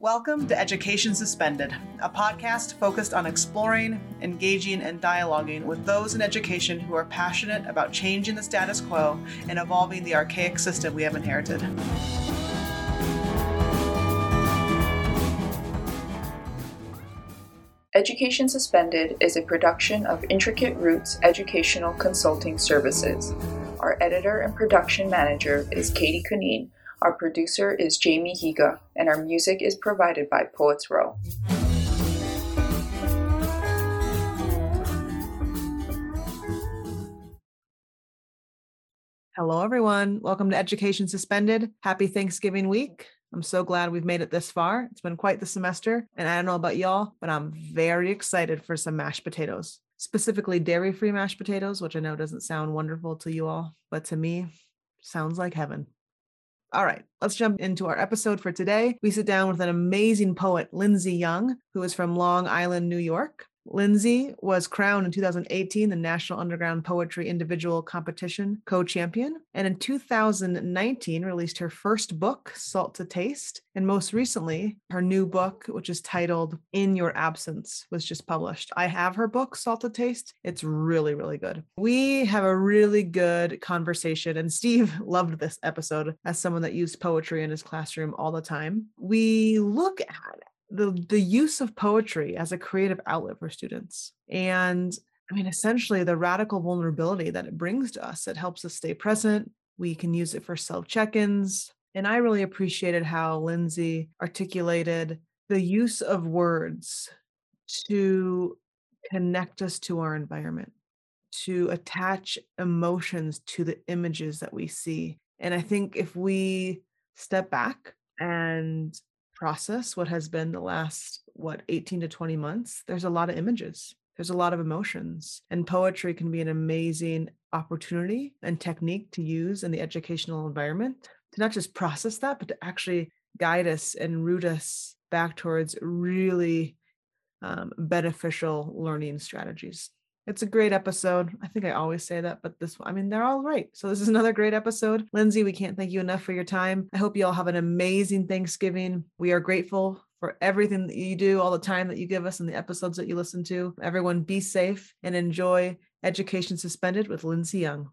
Welcome to Education Suspended, a podcast focused on exploring, engaging, and dialoguing with those in education who are passionate about changing the status quo and evolving the archaic system we have inherited. Education Suspended is a production of Intricate Roots Educational Consulting Services. Our editor and production manager is Katie Kunine our producer is Jamie Higa, and our music is provided by Poets Row. Hello, everyone. Welcome to Education Suspended. Happy Thanksgiving week. I'm so glad we've made it this far. It's been quite the semester, and I don't know about y'all, but I'm very excited for some mashed potatoes, specifically dairy free mashed potatoes, which I know doesn't sound wonderful to you all, but to me, sounds like heaven. All right, let's jump into our episode for today. We sit down with an amazing poet, Lindsay Young, who is from Long Island, New York. Lindsay was crowned in 2018 the National Underground Poetry Individual Competition co-champion, and in 2019 released her first book, Salt to Taste, and most recently her new book, which is titled In Your Absence, was just published. I have her book, Salt to Taste. It's really, really good. We have a really good conversation, and Steve loved this episode as someone that used poetry in his classroom all the time. We look at the the use of poetry as a creative outlet for students. And i mean essentially the radical vulnerability that it brings to us it helps us stay present we can use it for self check-ins and i really appreciated how lindsay articulated the use of words to connect us to our environment to attach emotions to the images that we see. And i think if we step back and process what has been the last what 18 to 20 months there's a lot of images there's a lot of emotions and poetry can be an amazing opportunity and technique to use in the educational environment to not just process that but to actually guide us and root us back towards really um, beneficial learning strategies it's a great episode. I think I always say that, but this, I mean, they're all right. So this is another great episode. Lindsay, we can't thank you enough for your time. I hope you all have an amazing Thanksgiving. We are grateful for everything that you do, all the time that you give us, and the episodes that you listen to. Everyone, be safe and enjoy Education Suspended with Lindsay Young.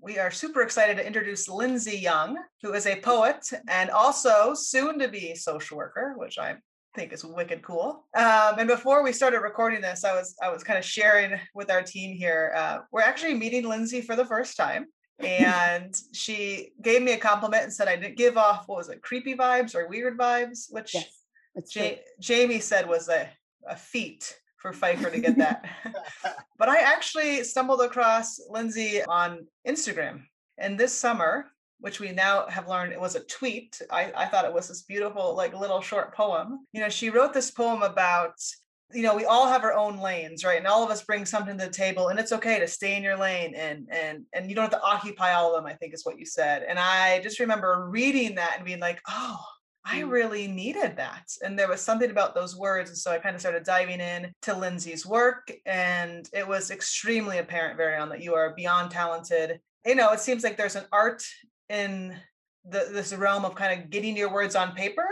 We are super excited to introduce Lindsay Young, who is a poet and also soon to be social worker, which I'm think is wicked cool. Um, and before we started recording this, I was I was kind of sharing with our team here. Uh, we're actually meeting Lindsay for the first time, and she gave me a compliment and said I didn't give off what was it, creepy vibes or weird vibes, which yes, ja- Jamie said was a a feat for Pfeiffer to get that. but I actually stumbled across Lindsay on Instagram, and this summer which we now have learned it was a tweet. I, I thought it was this beautiful, like little short poem. You know, she wrote this poem about you know we all have our own lanes right and all of us bring something to the table and it's okay to stay in your lane and and and you don't have to occupy all of them i think is what you said and i just remember reading that and being like oh I mm. really needed that. And there was something about those words. And so I kind of started diving in to Lindsay's work. And it was extremely apparent very on that you are beyond talented. You know, it seems like there's an art in the, this realm of kind of getting your words on paper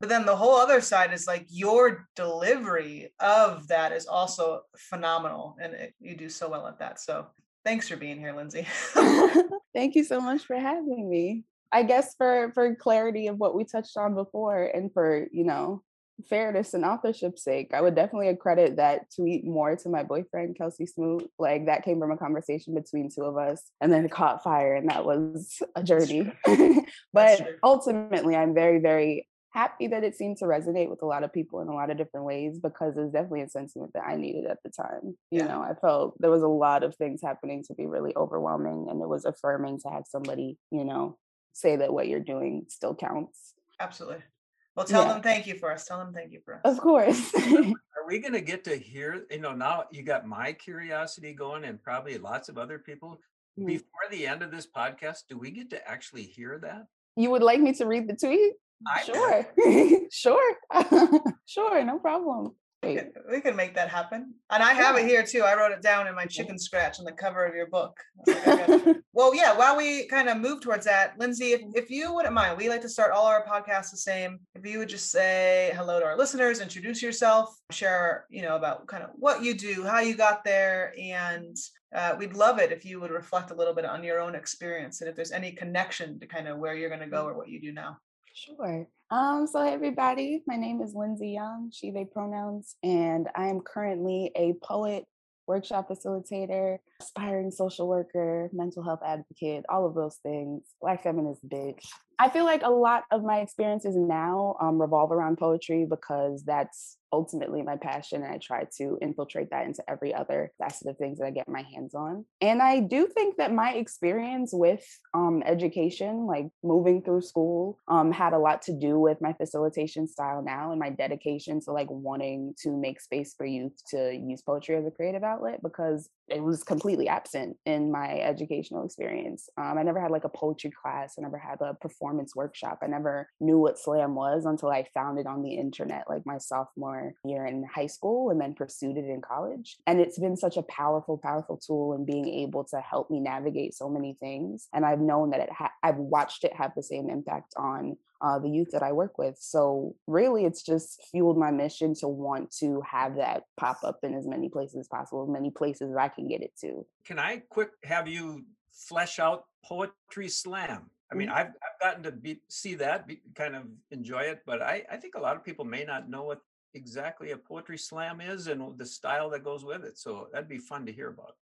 but then the whole other side is like your delivery of that is also phenomenal and it, you do so well at that so thanks for being here lindsay. Thank you so much for having me. I guess for for clarity of what we touched on before and for you know fairness and authorship's sake, I would definitely accredit that tweet more to my boyfriend, Kelsey Smoot. Like that came from a conversation between two of us and then it caught fire and that was a journey. but ultimately, I'm very, very happy that it seemed to resonate with a lot of people in a lot of different ways because it's definitely a sentiment that I needed at the time. You yeah. know, I felt there was a lot of things happening to be really overwhelming and it was affirming to have somebody, you know, say that what you're doing still counts. Absolutely. Well, tell yeah. them thank you for us. Tell them thank you for us. Of course. Are we going to get to hear? You know, now you got my curiosity going, and probably lots of other people. Mm. Before the end of this podcast, do we get to actually hear that? You would like me to read the tweet? I sure, sure, sure. No problem. We can, we can make that happen. And I have it here too. I wrote it down in my chicken scratch on the cover of your book. Like, well, yeah, while we kind of move towards that, Lindsay, if, if you wouldn't mind, we like to start all our podcasts the same. If you would just say hello to our listeners, introduce yourself, share, you know, about kind of what you do, how you got there, and uh, we'd love it if you would reflect a little bit on your own experience and if there's any connection to kind of where you're going to go or what you do now. Sure. Um, so hey everybody, my name is Lindsay Young, she, they pronouns, and I am currently a poet, workshop facilitator, aspiring social worker, mental health advocate, all of those things, black feminist bitch. I feel like a lot of my experiences now um, revolve around poetry because that's ultimately my passion and I try to infiltrate that into every other facet of things that I get my hands on. And I do think that my experience with um, education, like moving through school, um, had a lot to do with my facilitation style now and my dedication to like wanting to make space for youth to use poetry as a creative outlet because it was completely absent in my educational experience. Um, I never had like a poetry class. I never had a performance workshop. I never knew what slam was until I found it on the internet, like my sophomore year in high school, and then pursued it in college. And it's been such a powerful, powerful tool in being able to help me navigate so many things. And I've known that it ha- I've watched it have the same impact on uh, the youth that I work with. So really, it's just fueled my mission to want to have that pop up in as many places as possible, as many places as I can get it to. Can I quick have you flesh out poetry slam? I mean, mm-hmm. I've, I've gotten to be, see that, be, kind of enjoy it, but I, I think a lot of people may not know what exactly a poetry slam is and the style that goes with it. So that'd be fun to hear about.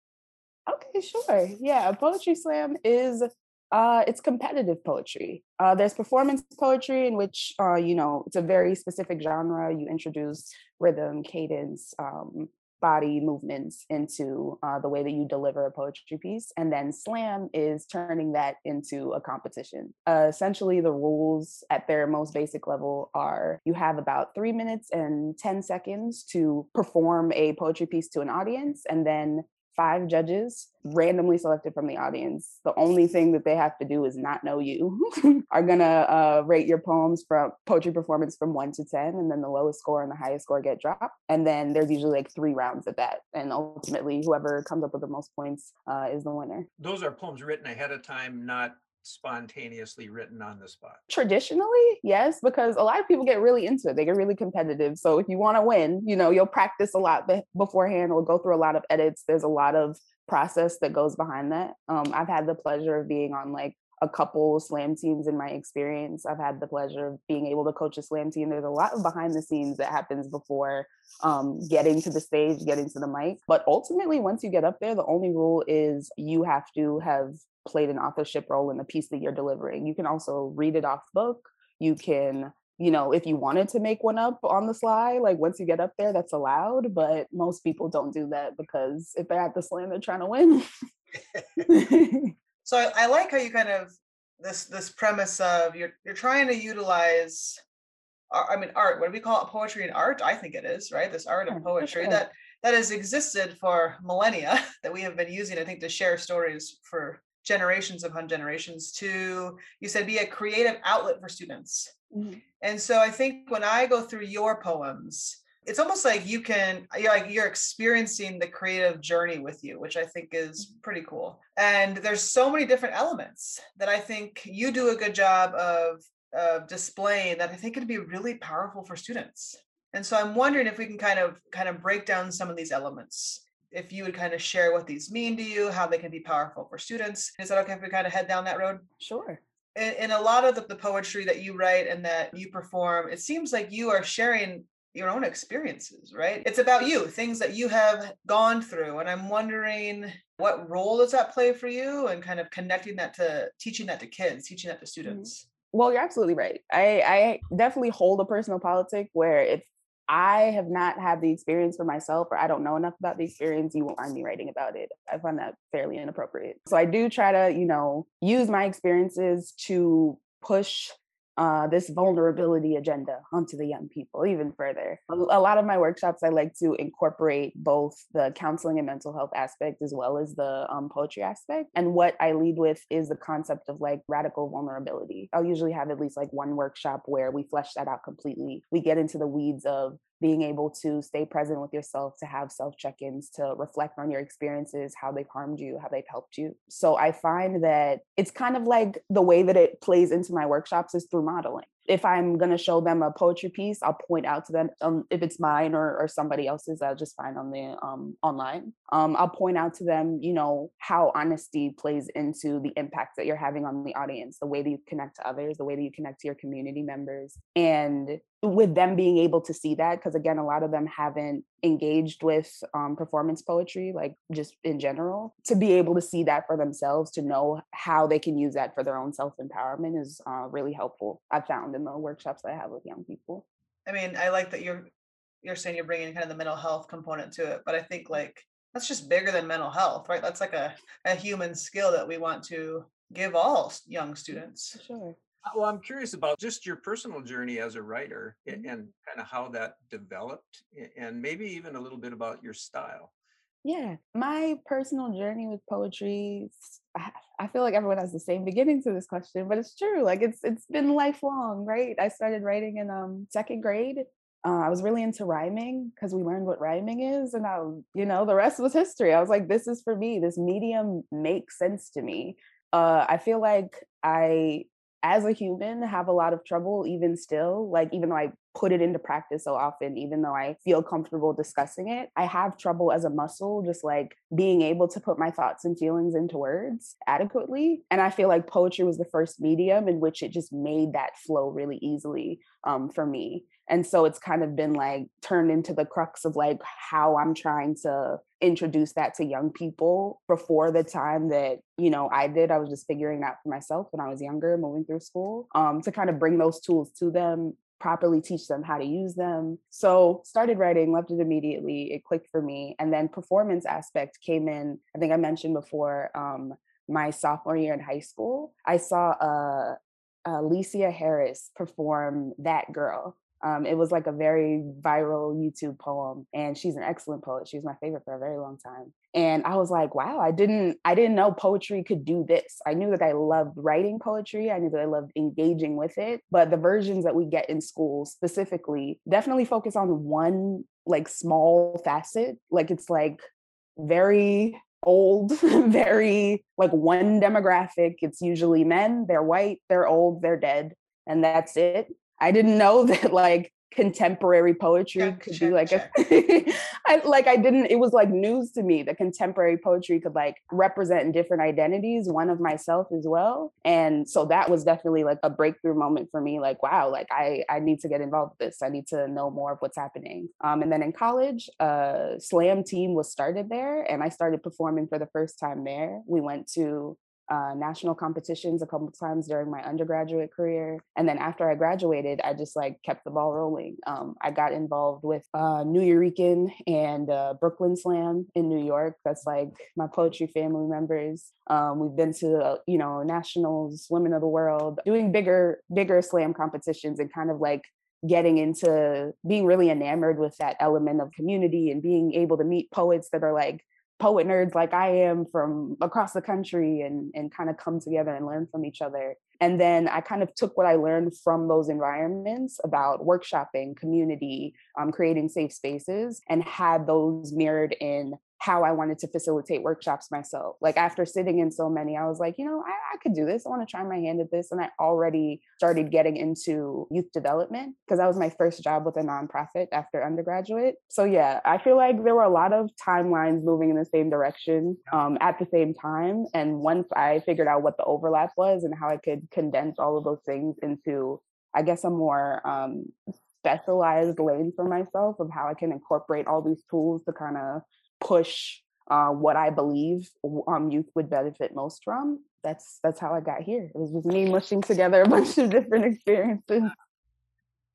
Okay, sure. Yeah, a poetry slam is uh, it's competitive poetry. Uh, there's performance poetry in which, uh, you know, it's a very specific genre. You introduce rhythm, cadence, um, body movements into uh, the way that you deliver a poetry piece. And then slam is turning that into a competition. Uh, essentially, the rules at their most basic level are you have about three minutes and 10 seconds to perform a poetry piece to an audience. And then five judges randomly selected from the audience. The only thing that they have to do is not know you. are gonna uh, rate your poems from poetry performance from one to ten, and then the lowest score and the highest score get dropped. And then there's usually like three rounds of that, and ultimately whoever comes up with the most points uh, is the winner. Those are poems written ahead of time, not spontaneously written on the spot? Traditionally, yes, because a lot of people get really into it. They get really competitive. So if you want to win, you know, you'll practice a lot beforehand or go through a lot of edits. There's a lot of process that goes behind that. Um, I've had the pleasure of being on like a couple slam teams in my experience. I've had the pleasure of being able to coach a slam team. There's a lot of behind the scenes that happens before um, getting to the stage, getting to the mic. But ultimately, once you get up there, the only rule is you have to have played an authorship role in the piece that you're delivering. You can also read it off book. You can, you know, if you wanted to make one up on the sly, like once you get up there, that's allowed. But most people don't do that because if they're at the slam, they're trying to win. so I, I like how you kind of this this premise of you're you're trying to utilize I mean art. What do we call it? Poetry and art? I think it is, right? This art of poetry sure. that that has existed for millennia that we have been using, I think, to share stories for generations upon generations to you said be a creative outlet for students mm-hmm. and so i think when i go through your poems it's almost like you can you're like you're experiencing the creative journey with you which i think is mm-hmm. pretty cool and there's so many different elements that i think you do a good job of of displaying that i think it'd be really powerful for students and so i'm wondering if we can kind of kind of break down some of these elements if you would kind of share what these mean to you, how they can be powerful for students. Is that okay if we kind of head down that road? Sure. In, in a lot of the poetry that you write and that you perform, it seems like you are sharing your own experiences, right? It's about you, things that you have gone through. And I'm wondering what role does that play for you and kind of connecting that to teaching that to kids, teaching that to mm-hmm. students? Well, you're absolutely right. I, I definitely hold a personal politic where if I have not had the experience for myself, or I don't know enough about the experience, you won't find me writing about it. I find that fairly inappropriate. So I do try to, you know, use my experiences to push uh, this vulnerability agenda onto the young people even further. A, a lot of my workshops, I like to incorporate both the counseling and mental health aspect as well as the um, poetry aspect. And what I lead with is the concept of like radical vulnerability. I'll usually have at least like one workshop where we flesh that out completely. We get into the weeds of being able to stay present with yourself, to have self check ins, to reflect on your experiences, how they've harmed you, how they've helped you. So I find that it's kind of like the way that it plays into my workshops is through modeling if I'm going to show them a poetry piece, I'll point out to them um, if it's mine or, or somebody else's. I'll just find on the um, online. Um, I'll point out to them, you know, how honesty plays into the impact that you're having on the audience, the way that you connect to others, the way that you connect to your community members, and with them being able to see that because again a lot of them haven't engaged with um, performance poetry like just in general to be able to see that for themselves to know how they can use that for their own self-empowerment is uh, really helpful i've found in the workshops that i have with young people i mean i like that you're you're saying you're bringing kind of the mental health component to it but i think like that's just bigger than mental health right that's like a, a human skill that we want to give all young students sure uh, well, I'm curious about just your personal journey as a writer mm-hmm. and kind of how that developed, and maybe even a little bit about your style. Yeah, my personal journey with poetry, I feel like everyone has the same beginning to this question, but it's true. Like it's it's been lifelong, right? I started writing in um second grade. Uh, I was really into rhyming because we learned what rhyming is, and I, you know, the rest was history. I was like, this is for me. This medium makes sense to me. Uh, I feel like I as a human have a lot of trouble even still like even though i put it into practice so often even though i feel comfortable discussing it. I have trouble as a muscle just like being able to put my thoughts and feelings into words adequately and i feel like poetry was the first medium in which it just made that flow really easily um, for me. And so it's kind of been like turned into the crux of like how i'm trying to introduce that to young people. Before the time that you know i did i was just figuring out for myself when i was younger moving through school um, to kind of bring those tools to them properly teach them how to use them. So started writing loved it immediately it clicked for me and then performance aspect came in. I think i mentioned before um, my sophomore year in high school i saw uh, Alysia Harris perform That Girl um, it was like a very viral YouTube poem, and she's an excellent poet. She was my favorite for a very long time. And I was like, wow, I didn't, I didn't know poetry could do this. I knew that I loved writing poetry. I knew that I loved engaging with it, but the versions that we get in schools specifically definitely focus on one like small facet. Like it's like very old, very like one demographic. It's usually men. They're white. They're old. They're dead, and that's it I didn't know that like contemporary poetry check, could check, be like check. a I, like I didn't it was like news to me that contemporary poetry could like represent different identities one of myself as well and so that was definitely like a breakthrough moment for me like wow like I I need to get involved with this. I need to know more of what's happening. Um and then in college uh slam team was started there and I started performing for the first time there. We went to uh, national competitions a couple times during my undergraduate career. And then after I graduated, I just like kept the ball rolling. Um, I got involved with uh, Nuyorican and uh, Brooklyn Slam in New York. That's like my poetry family members. Um, we've been to, uh, you know, nationals, women of the world, doing bigger, bigger slam competitions and kind of like getting into being really enamored with that element of community and being able to meet poets that are like poet nerds like I am from across the country and and kind of come together and learn from each other. And then I kind of took what I learned from those environments about workshopping, community, um, creating safe spaces, and had those mirrored in how I wanted to facilitate workshops myself. Like after sitting in so many, I was like, you know, I, I could do this. I want to try my hand at this. And I already started getting into youth development because that was my first job with a nonprofit after undergraduate. So yeah, I feel like there were a lot of timelines moving in the same direction um, at the same time. And once I figured out what the overlap was and how I could condense all of those things into, I guess, a more um, specialized lane for myself of how I can incorporate all these tools to kind of push uh, what I believe um, youth would benefit most from. That's that's how I got here. It was just me mushing together a bunch of different experiences.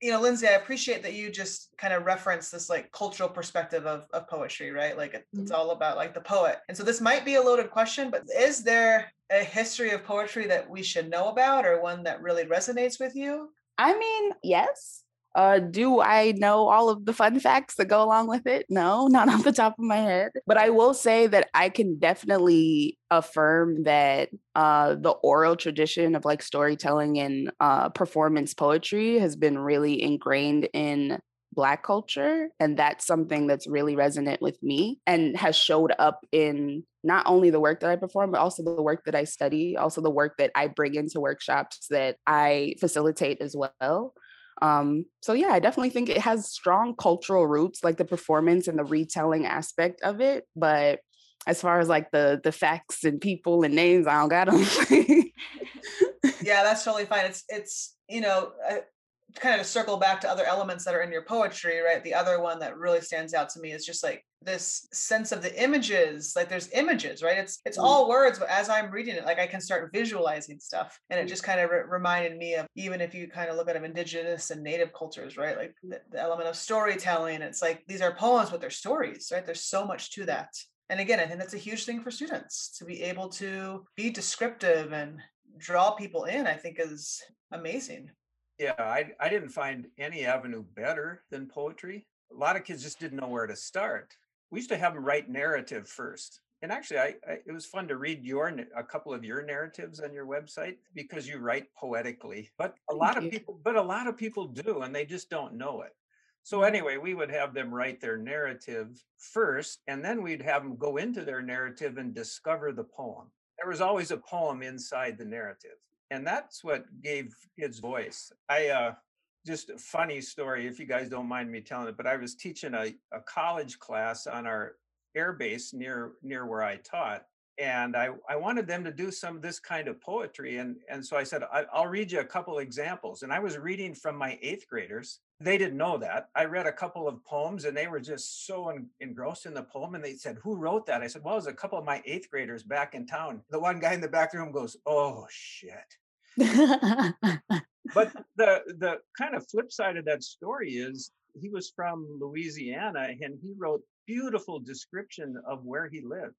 You know, Lindsay, I appreciate that you just kind of reference this like cultural perspective of, of poetry, right? Like it, it's mm-hmm. all about like the poet. And so this might be a loaded question, but is there a history of poetry that we should know about or one that really resonates with you? I mean, yes. Uh, do I know all of the fun facts that go along with it? No, not off the top of my head. But I will say that I can definitely affirm that uh, the oral tradition of like storytelling and uh, performance poetry has been really ingrained in Black culture. And that's something that's really resonant with me and has showed up in not only the work that I perform, but also the work that I study, also the work that I bring into workshops that I facilitate as well. Um, so yeah, I definitely think it has strong cultural roots, like the performance and the retelling aspect of it. But as far as like the the facts and people and names, I don't got them. yeah, that's totally fine. It's it's you know kind of circle back to other elements that are in your poetry, right? The other one that really stands out to me is just like this sense of the images. Like there's images, right? It's it's mm. all words, but as I'm reading it, like I can start visualizing stuff, and it mm. just kind of re- reminded me of even if you kind of look at of indigenous and native cultures, right? Like the, the element of storytelling. It's like these are poems, but they're stories, right? There's so much to that. And again, I think that's a huge thing for students to be able to be descriptive and draw people in. I think is amazing. Yeah, I, I didn't find any avenue better than poetry. A lot of kids just didn't know where to start. We used to have them write narrative first. And actually, I, I it was fun to read your a couple of your narratives on your website because you write poetically. But a lot of people, but a lot of people do, and they just don't know it. So mm-hmm. anyway, we would have them write their narrative first, and then we'd have them go into their narrative and discover the poem. There was always a poem inside the narrative and that's what gave kids voice. I uh, just a funny story, if you guys don't mind me telling it, but I was teaching a, a college class on our air base near near where I taught, and I, I wanted them to do some of this kind of poetry and and so i said I, will read you a couple examples and i was reading from my eighth graders. They didn't know that. I read a couple of poems and they were just so en- engrossed in the poem and they said who wrote that? I said well it was a couple of my eighth graders back in town. The one guy in the back room goes oh shit but the the kind of flip side of that story is he was from Louisiana and he wrote beautiful description of where he lived.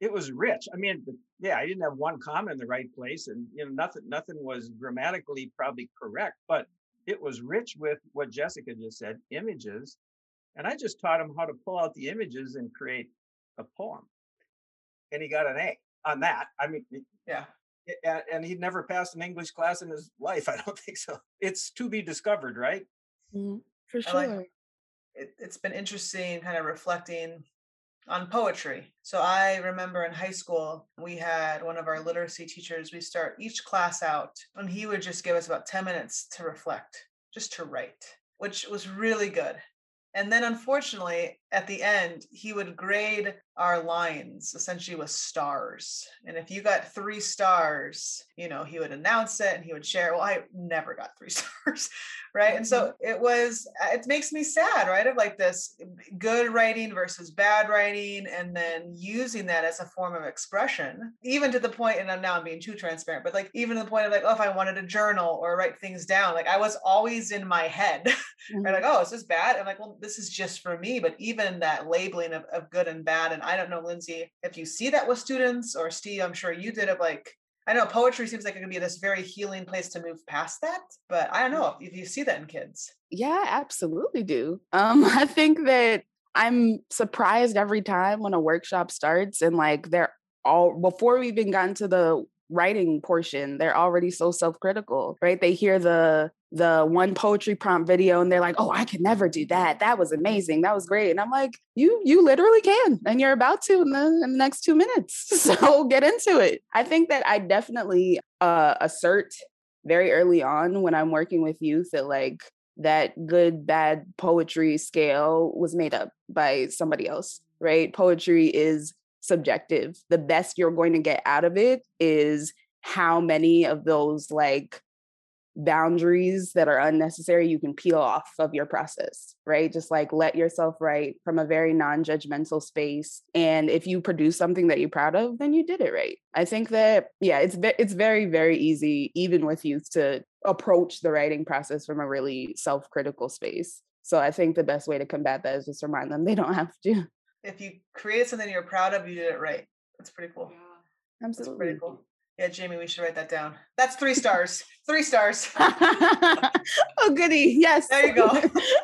It was rich. I mean, yeah, I didn't have one comma in the right place, and you know, nothing nothing was grammatically probably correct, but it was rich with what Jessica just said, images. And I just taught him how to pull out the images and create a poem. And he got an A on that. I mean, yeah, and, and he'd never passed an English class in his life. I don't think so. It's to be discovered, right? Mm, for sure. Like, it, it's been interesting, kind of reflecting on poetry. So I remember in high school, we had one of our literacy teachers, we start each class out, and he would just give us about 10 minutes to reflect, just to write, which was really good. And then unfortunately, at the end, he would grade our lines essentially with stars. And if you got three stars, you know, he would announce it and he would share. Well, I never got three stars. Right. And so mm-hmm. it was, uh, it makes me sad, right? Of like this good writing versus bad writing, and then using that as a form of expression, even to the point, and I'm now I'm being too transparent, but like even to the point of like, oh, if I wanted to journal or write things down, like I was always in my head, mm-hmm. right? Like, oh, is this bad? I'm like, well, this is just for me. But even that labeling of, of good and bad, and I don't know, Lindsay, if you see that with students or Steve, I'm sure you did it like I know poetry seems like it can be this very healing place to move past that, but I don't know if, if you see that in kids. Yeah, absolutely do. Um, I think that I'm surprised every time when a workshop starts and like they're all before we've even gotten to the writing portion, they're already so self-critical, right? They hear the the one poetry prompt video and they're like, "Oh, I could never do that. That was amazing. That was great." And I'm like, "You you literally can, and you're about to in the, in the next 2 minutes. So get into it." I think that I definitely uh, assert very early on when I'm working with youth that like that good bad poetry scale was made up by somebody else, right? Poetry is subjective. The best you're going to get out of it is how many of those like boundaries that are unnecessary you can peel off of your process right? Just like let yourself write from a very non-judgmental space and if you produce something that you're proud of then you did it right. I think that yeah it's it's very very easy even with youth to approach the writing process from a really self-critical space. So i think the best way to combat that is just remind them they don't have to if you create something you're proud of you did it right. That's pretty cool. Yeah, absolutely that's pretty cool yeah, Jamie, we should write that down. That's three stars. three stars. oh, goody. Yes. There you go.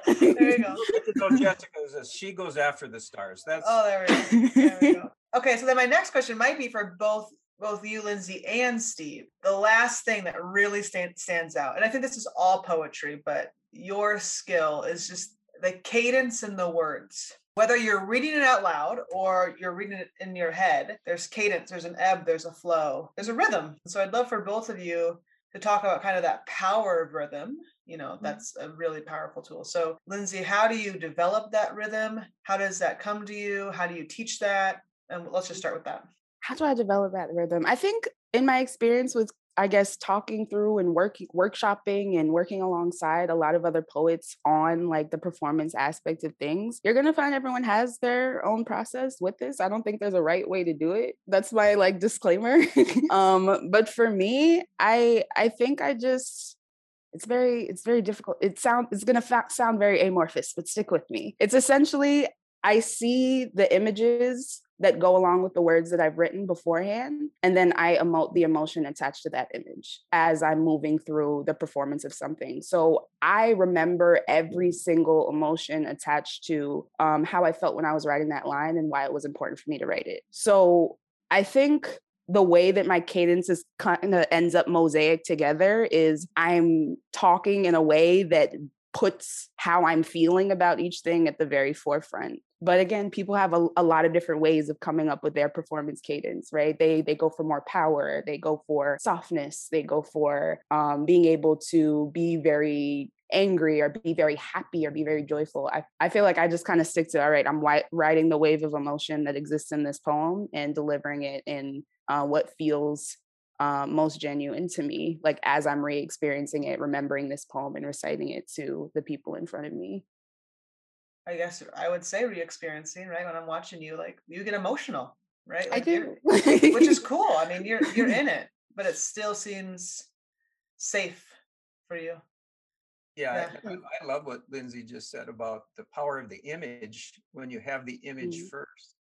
There you go. No, Jessica says she goes after the stars. That's oh, there we go. There we go. Okay, so then my next question might be for both both you, Lindsay, and Steve. The last thing that really stand, stands out, and I think this is all poetry, but your skill is just the cadence in the words. Whether you're reading it out loud or you're reading it in your head, there's cadence, there's an ebb, there's a flow, there's a rhythm. So I'd love for both of you to talk about kind of that power of rhythm. You know, Mm-hmm. that's a really powerful tool. So, Lindsay, how do you develop that rhythm? How does that come to you? How do you teach that? And let's just start with that. how do I develop that rhythm? I think in my experience with I guess talking through and working workshopping and working alongside a lot of other poets on like the performance aspect of things, you're gonna find everyone has their own process with this. I don't think there's a right way to do it. That's my like disclaimer. um, but for me, I I think I just it's very it's very difficult. It sound it's gonna fa- sound very amorphous, but stick with me. It's essentially I see the images that go along with the words that I've written beforehand. And then I emote the emotion attached to that image as I'm moving through the performance of something. So I remember every single emotion attached to um, how I felt when I was writing that line and why it was important for me to write it. So I think the way that my cadence is kind of ends up mosaic together is I'm talking in a way that puts how I'm feeling about each thing at the very forefront. But again, people have a, a, lot of different ways of coming up with their performance cadence, right? They they go for more power, they go for softness, they go for um, being able to be very angry or be very happy or be very joyful. I, I feel like I just kind of stick to all right, I'm wi- riding the wave of emotion that exists in this poem and delivering it in uh, what feels um, most genuine to me, like as I'm re experiencing it, remembering this poem and reciting it to the people in front of me. I guess I would say re experiencing, right? When I'm watching you, like you get emotional, right? I Like, do. which is cool. I mean, you're you're in it, but it still seems safe for you. Yeah, Yeah. I, I love what Lindsay just said about the power of the image when you have the image Mhm. first.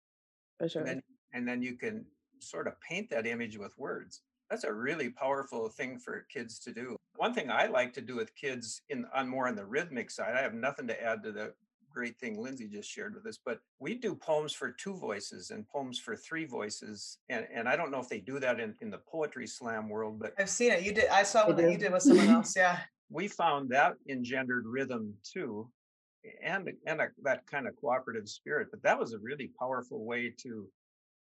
For sure. And then and then you can sort of paint that image with words. That's a really powerful thing for kids to do. One thing I like to do with kids in on more on the rhythmic side, I have nothing to add to the great thing Lindsay just shared with us, but we do poems for two voices and poems for three voices. And and I don't know if they do that in, in the poetry slam world, but I've seen it. You did. I saw what you did with someone else. Yeah. we found that engendered rhythm too and and a, that kind of cooperative spirit but that was a really powerful way to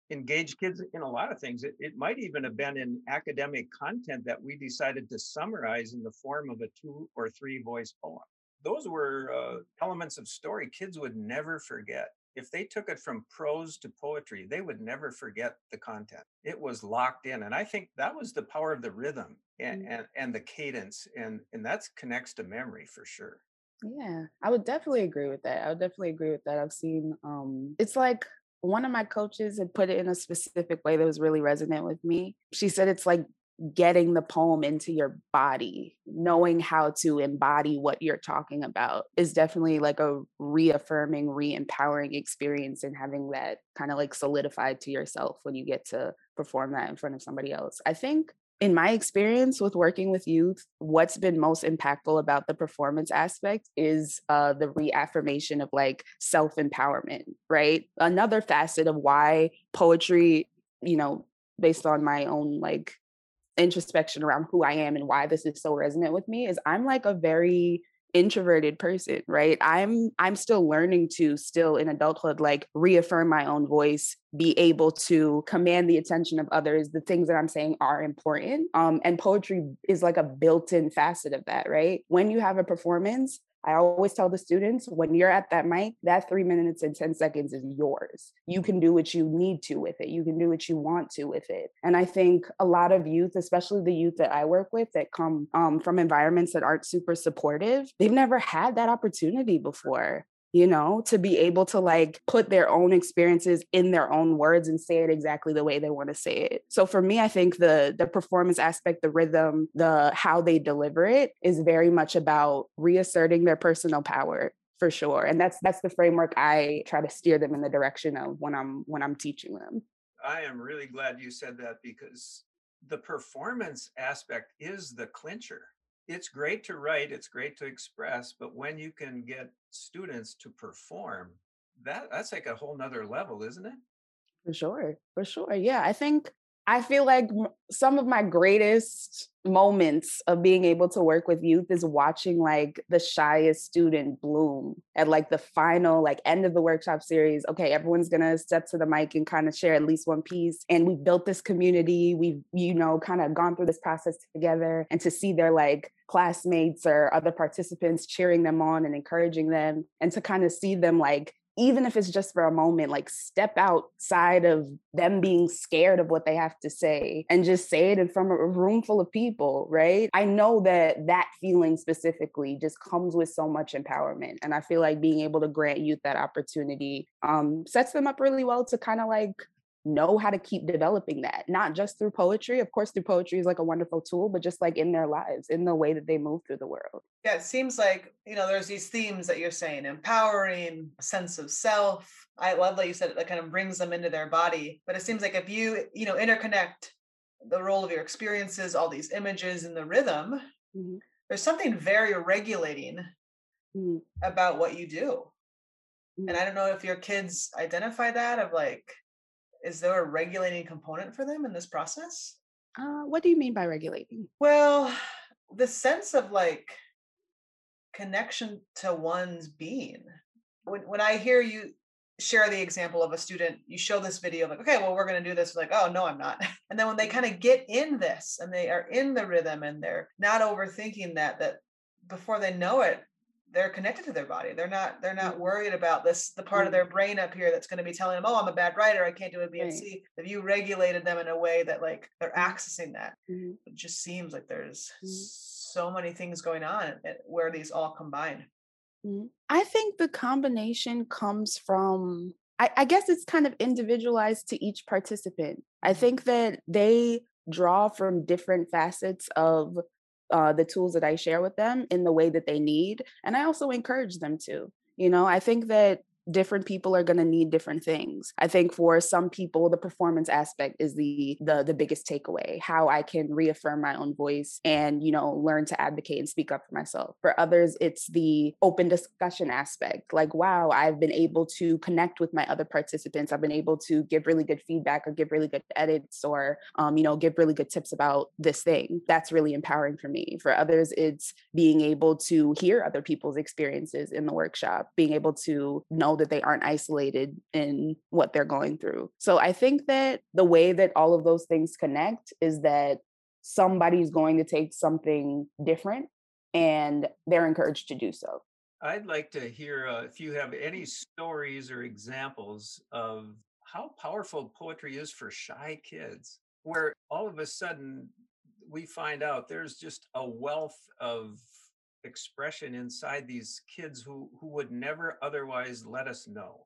engage kids in a lot of things it, it might even have been in academic content that we decided to summarize in the form of a two or three voice poem those were uh, elements of story kids would never forget if they took it from prose to poetry they would never forget the content it was locked in and i think that was the power of the rhythm and Mm. and, and the cadence and and that's connects to memory for sure Yeah, I would definitely agree with that. I would definitely agree with that. I've seen um it's like one of my coaches had put it in a specific way that was really resonant with me. She said it's like getting the poem into your body, knowing how to embody what you're talking about is definitely like a reaffirming, re-empowering experience and having that kind of like solidified to yourself when you get to perform that in front of somebody else. I think in my experience with working with youth, what's been most impactful about the performance aspect is uh, the reaffirmation of like self empowerment, right? Another facet of why poetry, you know, based on my own like introspection around who I am and why this is so resonant with me is I'm like a very introverted person right? I'm i'm still learning to still in adulthood like reaffirm my own voice be able to command the attention of others. The things that i'm saying are important um and poetry is like a built-in facet of that right? When you have a performance I always tell the students when you're at that mic, that three minutes and 10 seconds is yours. You can do what you need to with it. You can do what you want to with it. And I think a lot of youth, especially the youth that I work with that come um, from environments that aren't super supportive, they've never had that opportunity before you know, to be able to like put their own experiences in their own words and say it exactly the way they want to say it. So for me, I think the the performance aspect, the rhythm, the how they deliver it is very much about reasserting their personal power for sure. And that's that's the framework I try to steer them in the direction of when I'm when I'm teaching them. I am really glad you said that because the performance aspect is the clincher. It's great to write, it's great to express, but when you can get students to perform, that that's like a whole nother level, isn't it? For sure. For sure. Yeah. I think I feel like some of my greatest moments of being able to work with youth is watching like the shyest student bloom at like the final like end of the workshop series okay everyone's gonna step to the mic and kind of share at least one piece and we've built this community we've you know kind of gone through this process together and to see their like classmates or other participants cheering them on and encouraging them and to kind of see them like even if it's just for a moment, like step outside of them being scared of what they have to say and just say it in front of a room full of people, right? I know that that feeling specifically just comes with so much empowerment. And I feel like being able to grant youth that opportunity um, sets them up really well to kind of like know how to keep developing that, not just through poetry. Of course, through poetry is like a wonderful tool, but just like in their lives, in the way that they move through the world. Yeah, it seems like, you know, there's these themes that you're saying empowering, sense of self. I love that you said it, that kind of brings them into their body. But it seems like if you, you know, interconnect the role of your experiences, all these images and the rhythm, mm-hmm. there's something very regulating mm-hmm. about what you do. Mm-hmm. And I don't know if your kids identify that of like, is there a regulating component for them in this process? Uh, what do you mean by regulating? Well, the sense of like connection to one's being. When, when I hear you share the example of a student, you show this video, like, okay, well, we're going to do this. Like, oh, no, I'm not. And then when they kind of get in this and they are in the rhythm and they're not overthinking that, that before they know it, they're connected to their body. They're not they're not mm-hmm. worried about this the part of their brain up here that's going to be telling them, "Oh, I'm a bad writer. I can't do a B and C." If you regulated them in a way that like they're mm-hmm. accessing that, mm-hmm. it just seems like there's mm-hmm. so many things going on where these all combine. Mm-hmm. I think the combination comes from I, I guess it's kind of individualized to each participant. I mm-hmm. think that they draw from different facets of uh, the tools that I share with them in the way that they need. And I also encourage them to. You know, I think that different people are going to need different things. I think for some people the performance aspect is the the the biggest takeaway how i can reaffirm my own voice and you know learn to advocate and speak up for myself. For others it's the open discussion aspect like wow i've been able to connect with my other participants. I've been able to give really good feedback or give really good edits or um, you know give really good tips about this thing. That's really empowering for me. For others it's being able to hear other people's experiences in the workshop being able to know that they aren't isolated in what they're going through. So I think that the way that all of those things connect is that somebody's going to take something different and they're encouraged to do so. I'd like to hear uh, if you have any stories or examples of how powerful poetry is for shy kids, where all of a sudden we find out there's just a wealth of expression inside these kids who who would never otherwise let us know?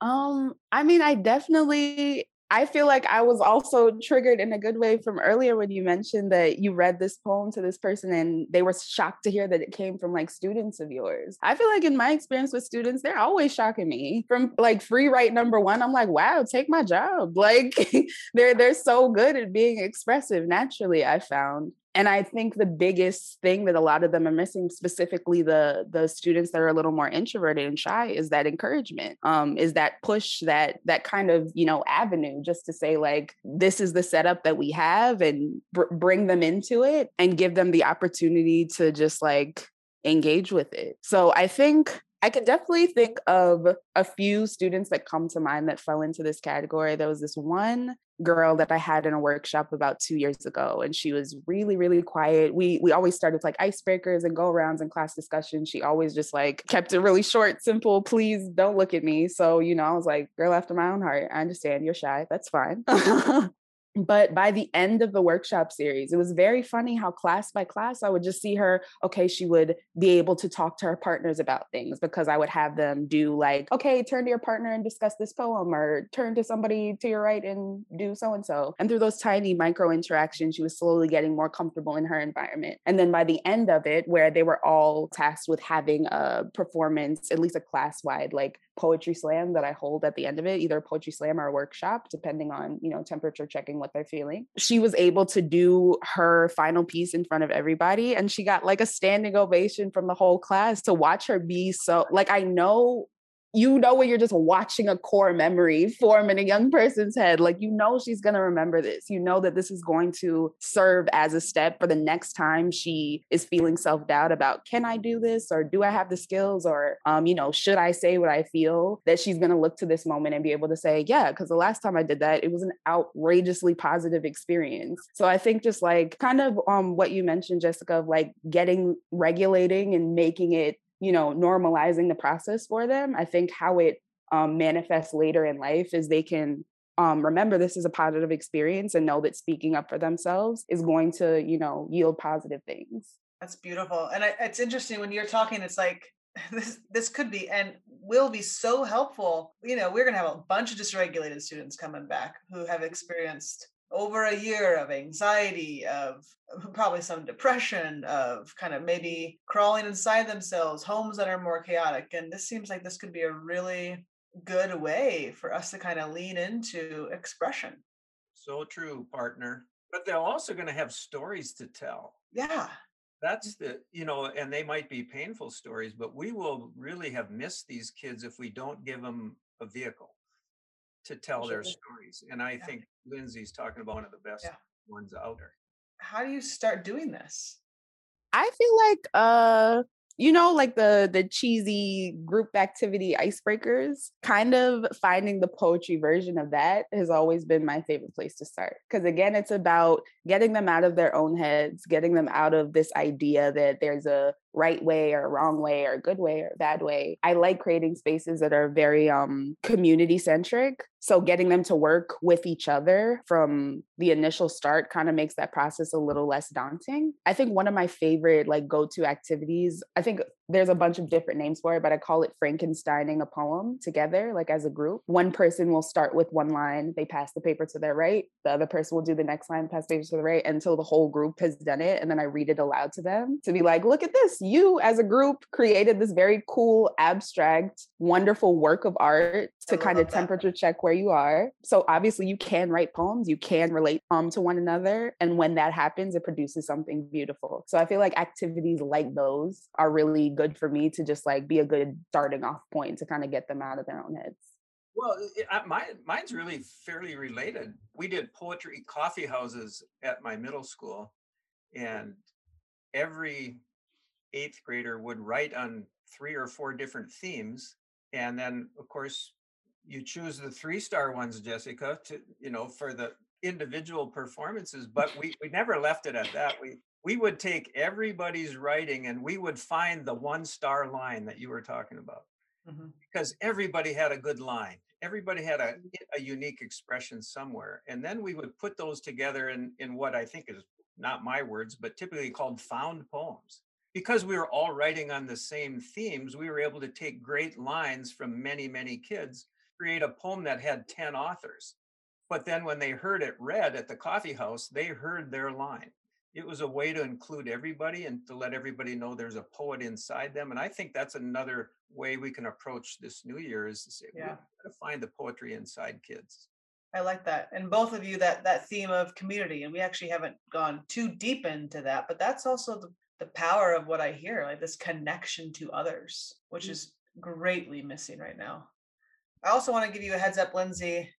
Um, I mean, I definitely I feel like I was also triggered in a good way from earlier when you mentioned that you read this poem to this person and they were shocked to hear that it came from like students of yours. I feel like in my experience with students, they're always shocking me. From like free write number one, I'm like, wow, take my job. Like they're they're so good at being expressive naturally, I found and i think the biggest thing that a lot of them are missing specifically the the students that are a little more introverted and shy is that encouragement um is that push that that kind of you know avenue just to say like this is the setup that we have and br- bring them into it and give them the opportunity to just like engage with it so i think I can definitely think of a few students that come to mind that fell into this category. There was this one girl that I had in a workshop about two years ago, and she was really, really quiet. We we always started with like icebreakers and go arounds and class discussion. She always just like kept it really short, simple. Please don't look at me. So you know, I was like, girl after my own heart. I understand you're shy. That's fine. but by the end of the workshop series it was very funny how class by class i would just see her okay she would be able to talk to her partners about things because i would have them do like okay turn to your partner and discuss this poem or turn to somebody to your right and do so and so and through those tiny micro interactions she was slowly getting more comfortable in her environment. And then by the end of it where they were all tasked with having a performance at least a class wide like poetry slam that I hold at the end of it, either poetry slam or workshop, depending on, you know, temperature checking what they're feeling. She was able to do her final piece in front of everybody and she got like a standing ovation from the whole class to watch her be so like I know you know when you're just watching a core memory form in a young person's head like you know she's going to remember this. You know that this is going to serve as a step for the next time she is feeling self-doubt about can i do this? Or do i have the skills? Or um, you know should i say what i feel? That she's going to look to this moment and be able to say yeah because the last time i did that it was an outrageously positive experience. So i think just like kind of um what you mentioned jessica of like getting regulating and making it you know normalizing the process for them i think how it um, manifests later in life is they can um, remember this is a positive experience and know that speaking up for themselves is going to you know yield positive things. That's beautiful and I, it's interesting when you're talking it's like this this could be and will be so helpful you know we're going to have a bunch of dysregulated students coming back who have experienced over a year of anxiety, of probably some depression, of kind of maybe crawling inside themselves, homes that are more chaotic. And this seems like this could be a really good way for us to kind of lean into expression. So true, partner. But they're also going to have stories to tell. Yeah. That's mm. the, you know, and they might be painful stories, but we will really have missed these kids if we don't give them a vehicle to tell sure. their stories. And I yeah. think Lindsay's talking about one of the best yeah. ones out there. How do you start doing this? I feel like uh you know like the the cheesy group activity icebreakers kind of finding the poetry version of that has always been my favorite place to start because again it's about getting them out of their own heads getting them out of this idea that there's a right way or wrong way or good way or bad way. I like creating spaces that are very um, community centric. So getting them to work with each other from the initial start kind of makes that process a little less daunting. I think one of my favorite like go-to activities, I think there's a bunch of different names for it, but I call it Frankensteining a poem together, like as a group. One person will start with one line, they pass the paper to their right, the other person will do the next line, pass the paper to the right until the whole group has done it. And then I read it aloud to them to be like, look at this. You as a group created this very cool, abstract, wonderful work of art to kind of temperature check where you are. So obviously you can write poems, you can relate um to one another. And when that happens, it produces something beautiful. So I feel like activities like those are really good for me to just like be a good starting off point to kind of get them out of their own heads. Well, it, my, mine's really fairly related. We did poetry coffee houses at my middle school, and every eighth grader would write on three or four different themes. And then, of course, you choose the three star ones, Jessica, to you know for the individual performances. But we we never left it at that. We we would take everybody's writing and we would find the one star line that you were talking about mm-hmm. because everybody had a good line. Everybody had a, a unique expression somewhere. And then we would put those together in, in what i think is not my words but typically called found poems. Because we were all writing on the same themes we were able to take great lines from many many kids create a poem that had 10 authors. But then when they heard it read at the coffee house they heard their line it was a way to include everybody and to let everybody know there's a poet inside them. And I think that's another way we can approach this new year is to say, yeah. we to find the poetry inside kids. I like that. And both of you, that that theme of community, and we actually haven't gone too deep into that, but that's also the, the power of what I hear, like this connection to others, which mm-hmm. is greatly missing right now. I also want to give you a heads up, Lindsay.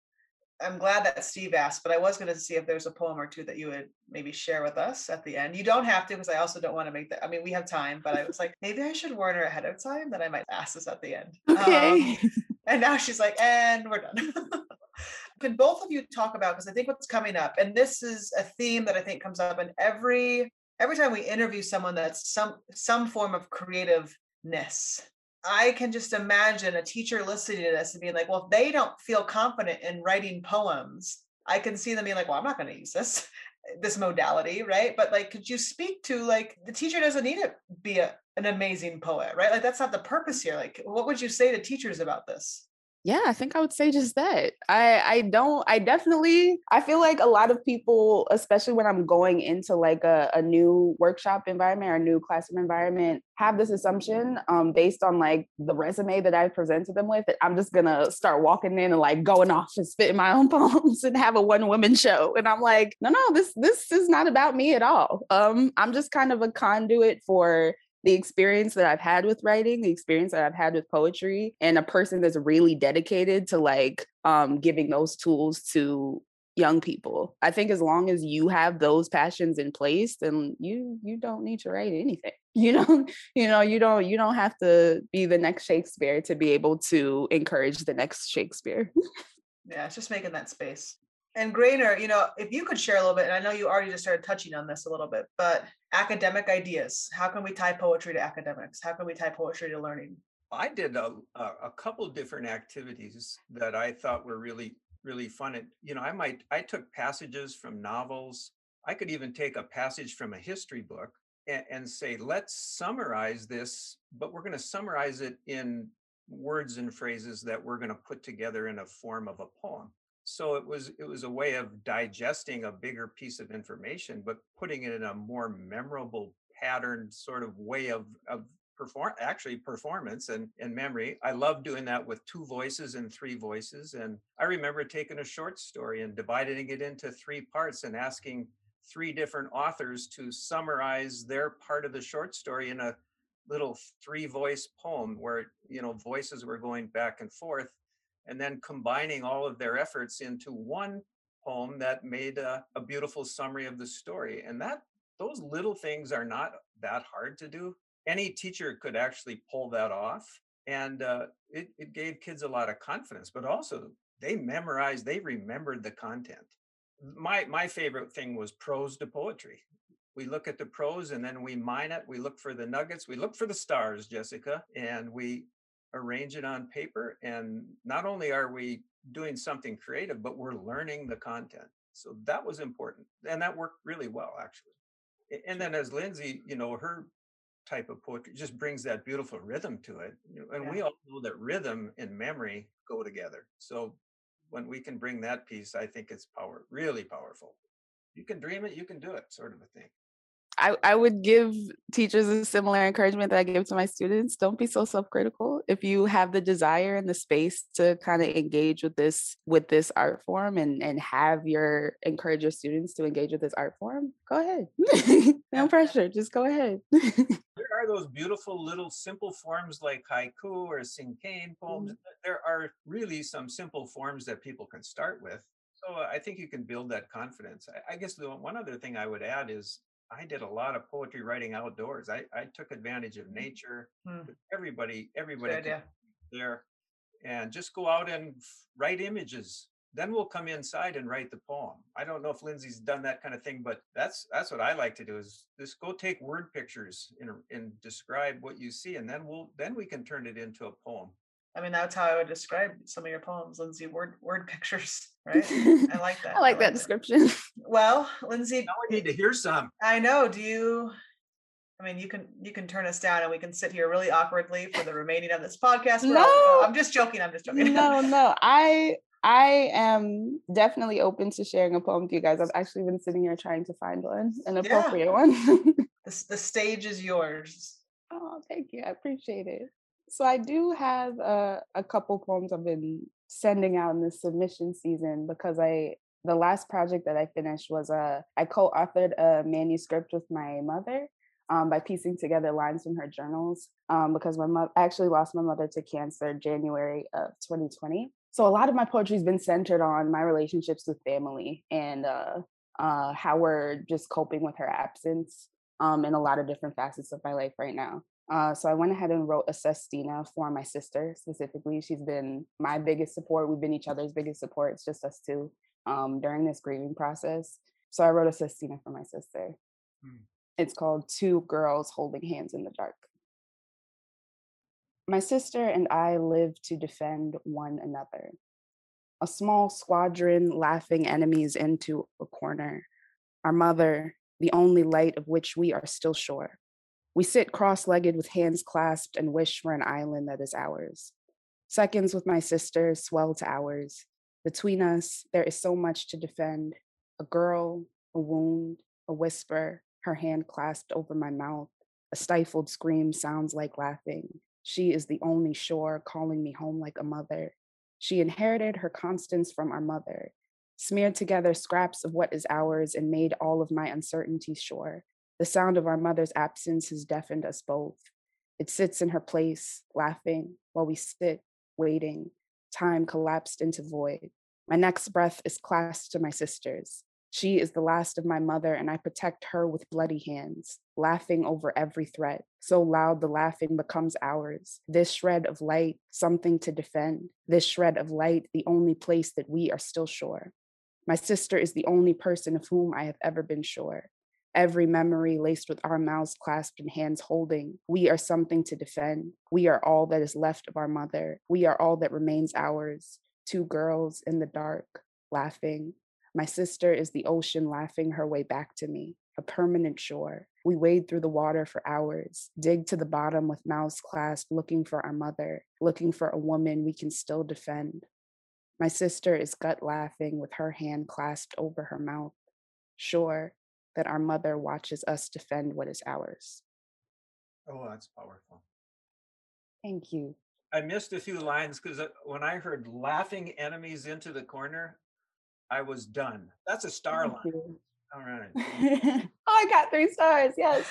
I'm glad that Steve asked, but I was going to see if there's a poem or two that you would maybe share with us at the end. You don't have to, because I also don't want to make that. I mean, we have time, but I was like, maybe I should warn her ahead of time that I might ask this at the end. Okay. Um, and now she's like, and we're done. Can both of you talk about because I think what's coming up, and this is a theme that I think comes up in every every time we interview someone that's some some form of creativeness I can just imagine a teacher listening to this and being like, well, if they don't feel confident in writing poems, I can see them being like, well, I'm not going to use this this modality, right? But like, could you speak to like the teacher doesn't need to be a, an amazing poet, right? Like that's not the purpose here. Like, what would you say to teachers about this? Yeah i think i would say just that. I i don't i definitely i feel like a lot of people especially when i'm going into like a, a new workshop environment or a new classroom environment have this assumption um, based on like the resume that i presented them with that i'm just gonna start walking in and like going off and spitting my own poems and have a one woman show. And i'm like no no this this is not about me at all. Um i'm just kind of a conduit for the experience that I've had with writing, the experience that I've had with poetry, and a person that's really dedicated to like um, giving those tools to young people. I think as long as you have those passions in place, then you you don't need to write anything. You don't you know you don't you don't have to be the next Shakespeare to be able to encourage the next Shakespeare. yeah, it's just making that space. And Grainer, you know, if you could share a little bit, and I know you already just started touching on this a little bit, but academic ideas. How can we tie poetry to academics? How can we tie poetry to learning? I did a, a, couple different activities that I thought were really really fun. And you know, I might I took passages from novels. I could even take a passage from a history book and, and say, let's summarize this, but we're going to summarize it in words and phrases that we're going to put together in a form of a poem. So it was it was a way of digesting a bigger piece of information, but putting it in a more memorable patterned sort of way of of perform actually performance and, and memory. I love doing that with two voices and three voices. And I remember taking a short story and dividing it into three parts and asking three different authors to summarize their part of the short story in a little three voice poem where you know voices were going back and forth and then combining all of their efforts into one poem that made a, a beautiful summary of the story and that those little things are not that hard to do. Any teacher could actually pull that off and uh, it, it gave kids a lot of confidence but also they memorized they remembered the content. My my favorite thing was prose to poetry. We look at the prose and then we mine it we look for the nuggets we look for the stars jessica and we arrange it on paper and not only are we doing something creative but we're learning the content. So that was important and that worked really well actually. And then as lindsay you know her type of poetry just brings that beautiful rhythm to it and yeah. we all know that rhythm and memory go together. So when we can bring that piece i think it's power really powerful. You can dream it you can do it sort of a thing I, I would give teachers a similar encouragement that I give to my students. Don't be so self-critical. If you have the desire and the space to kind of engage with this with this art form and and have your encourage your students to engage with this art form, go ahead. no pressure. Just go ahead. there are those beautiful little simple forms like haiku or cinquain poems. Mm-hmm. There are really some simple forms that people can start with. So I think you can build that confidence. I guess the one other thing I would add is I did a lot of poetry writing outdoors. I, I took advantage of mm. nature. Mm. Everybody, everybody there, and just go out and write images. Then we'll come inside and write the poem. I don't know if Lindsay's done that kind of thing, but that's that's what I like to do. Is just go take word pictures and, and describe what you see, and then we'll then we can turn it into a poem. I mean, that's how I would describe some of your poems, Lindsay. Word word pictures, right? I like that. I like I that like description. Well, Lindsay, now we need to hear some. I know. Do you? I mean, you can you can turn us down, and we can sit here really awkwardly for the remaining of this podcast. No, I'm just joking. I'm just joking. No, no. I I am definitely open to sharing a poem with you guys. I've actually been sitting here trying to find one, an appropriate yeah. one. the, the stage is yours. Oh, thank you. I appreciate it. So I do have a, a couple poems I've been sending out in the submission season because I the last project that I finished was a I co-authored a manuscript with my mother um, by piecing together lines from her journals um, because my mother actually lost my mother to cancer January of 2020. So a lot of my poetry has been centered on my relationships with family and uh, uh, how we're just coping with her absence um, in a lot of different facets of my life right now. Uh, so I went ahead and wrote a sestina for my sister specifically. She's been my biggest support. We've been each other's biggest support. It's just us two um, during this grieving process. So I wrote a sestina for my sister. Mm. It's called Two Girls Holding Hands in the Dark. My sister and I live to defend one another. A small squadron laughing enemies into a corner. Our mother, the only light of which we are still sure we sit cross legged with hands clasped and wish for an island that is ours. Seconds with my sister swell to hours. Between us, there is so much to defend a girl, a wound, a whisper, her hand clasped over my mouth. A stifled scream sounds like laughing. She is the only shore calling me home like a mother. She inherited her constance from our mother, smeared together scraps of what is ours and made all of my uncertainties sure. The sound of our mother's absence has deafened us both. It sits in her place, laughing, while we sit, waiting. Time collapsed into void. My next breath is clasped to my sister's. She is the last of my mother, and I protect her with bloody hands, laughing over every threat. So loud the laughing becomes ours. This shred of light, something to defend. This shred of light, the only place that we are still sure. My sister is the only person of whom I have ever been sure. Every memory laced with our mouths clasped and hands holding. We are something to defend. We are all that is left of our mother. We are all that remains ours. Two girls in the dark, laughing, my sister is the ocean laughing her way back to me, a permanent shore. We wade through the water for hours, dig to the bottom with mouths clasped, looking for our mother, looking for a woman we can still defend. My sister is gut laughing with her hand clasped over her mouth, sure that our mother watches us defend what is ours. Oh, that's powerful. Thank you. I missed a few lines because uh, when I heard laughing enemies into the corner, I was done. That's a star line. All right. oh, I got three stars. Yes.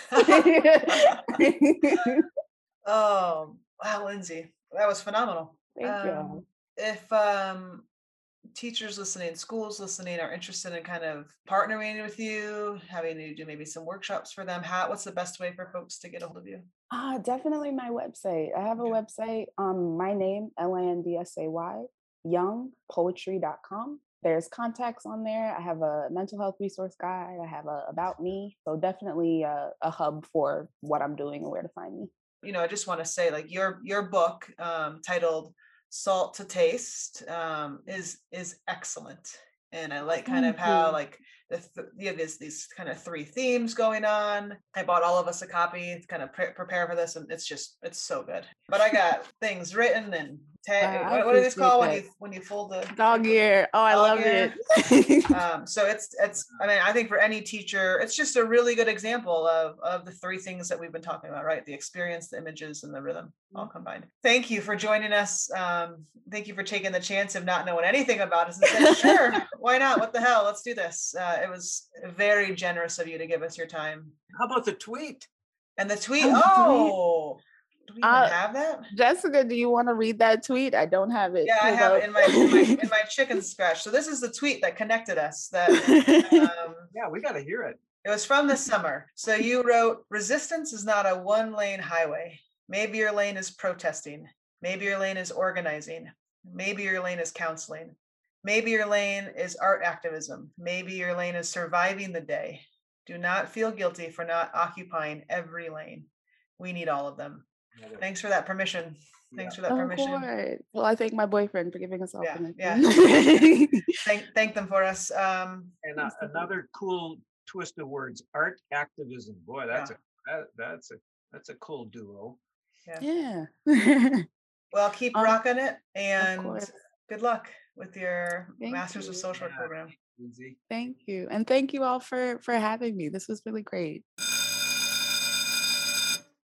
oh, wow, Lindsay. That was phenomenal. Thank um, you. If um, teachers listening, schools listening are interested in kind of partnering with you, having you do maybe some workshops for them, how what's the best way for folks to get a hold of you? Ah, uh, definitely my website. I have a website, um, my name, L-A-N-D-S-A-Y, youngpoetry.com there's contacts on there. I have a mental health resource guide. I have a about me. So definitely a, a hub for what I'm doing and where to find me. You know, I just want to say, like your your book um, titled "Salt to Taste" um, is is excellent, and I like kind of how like the th- you have these these kind of three themes going on. I bought all of us a copy to kind of pre- prepare for this, and it's just it's so good. But I got things written and tag. what, what, do these called when you when you fold the dog ear? Oh, I love ear. it. um, so it's it's. I mean, I think for any teacher, it's just a really good example of of the three things that we've been talking about, right? The experience, the images, and the rhythm all mm-hmm. combined. Thank you for joining us. Um, thank you for taking the chance of not knowing anything about us and saying, sure, why not? What the hell? Let's do this. Uh, it was very generous of you to give us your time. How about the tweet? And the tweet. Oh, do we even uh, have that? Jessica, do you want to read that tweet? I don't have it. Yeah, I have it in my, in my, in my chicken scratch. So this is the tweet that connected us. That um, yeah, we got to hear it. It was from the summer. So you wrote, "Resistance is not a one-lane highway. Maybe your lane is protesting. Maybe your lane is organizing. Maybe your lane is counseling. Maybe your lane is art activism. Maybe your lane is surviving the day. Do not feel guilty for not occupying every lane. We need all of them. Thanks for that permission. Thanks yeah. for that permission. Well, I thank my boyfriend for giving us all yeah, Yeah. thank thank them for us. Um, and uh, another cool twist of words: art activism. Boy, that's yeah. a that, that's a that's a cool duo. Yeah. yeah. well, keep um, rocking it, and good luck with your thank Masters you. of Social Work program. Thank you, and thank you all for for having me. This was really great.